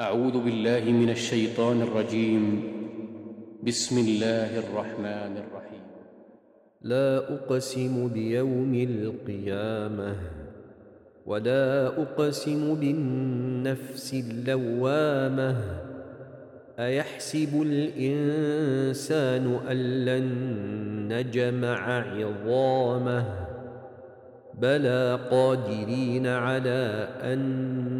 أعوذ بالله من الشيطان الرجيم. بسم الله الرحمن الرحيم. لا أقسم بيوم القيامة ولا أقسم بالنفس اللوامة. أيحسب الإنسان أن لن نجمع عظامه؟ بلى قادرين على أن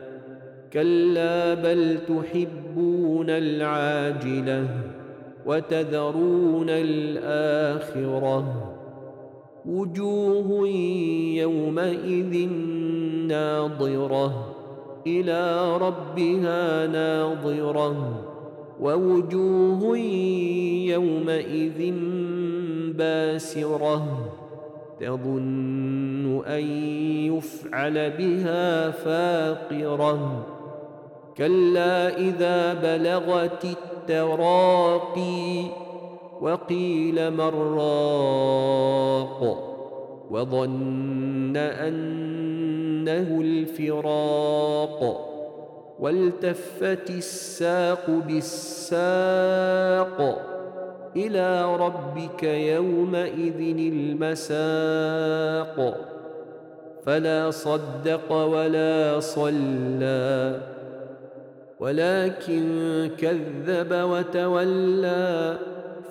كلا بل تحبون العاجلة وتذرون الآخرة. وجوه يومئذ ناضره إلى ربها ناظرة. ووجوه يومئذ باسرة تظن أن يفعل بها فاقرة. كلا اذا بلغت التراقي وقيل من راق وظن انه الفراق والتفت الساق بالساق إلى ربك يومئذ المساق فلا صدق ولا صلى ولكن كذب وتولى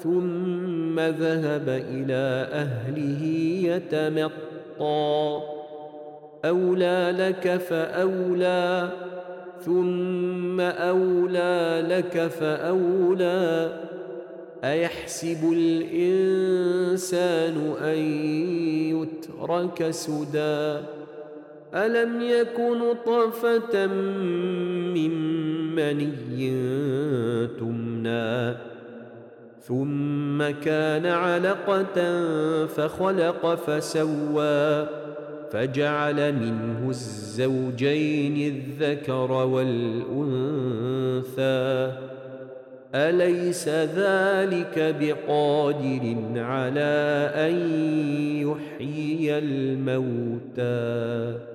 ثم ذهب إلى أهله يتمطى. أولى لك فأولى ثم أولى لك فأولى. أيحسب الإنسان أن يترك سدى؟ ألم يك نطفه من مني تمنى ثم كان علقة فخلق فسوى فجعل منه الزوجين الذكر والأنثى. أليس ذلك بقادر على أن يحيي الموتى؟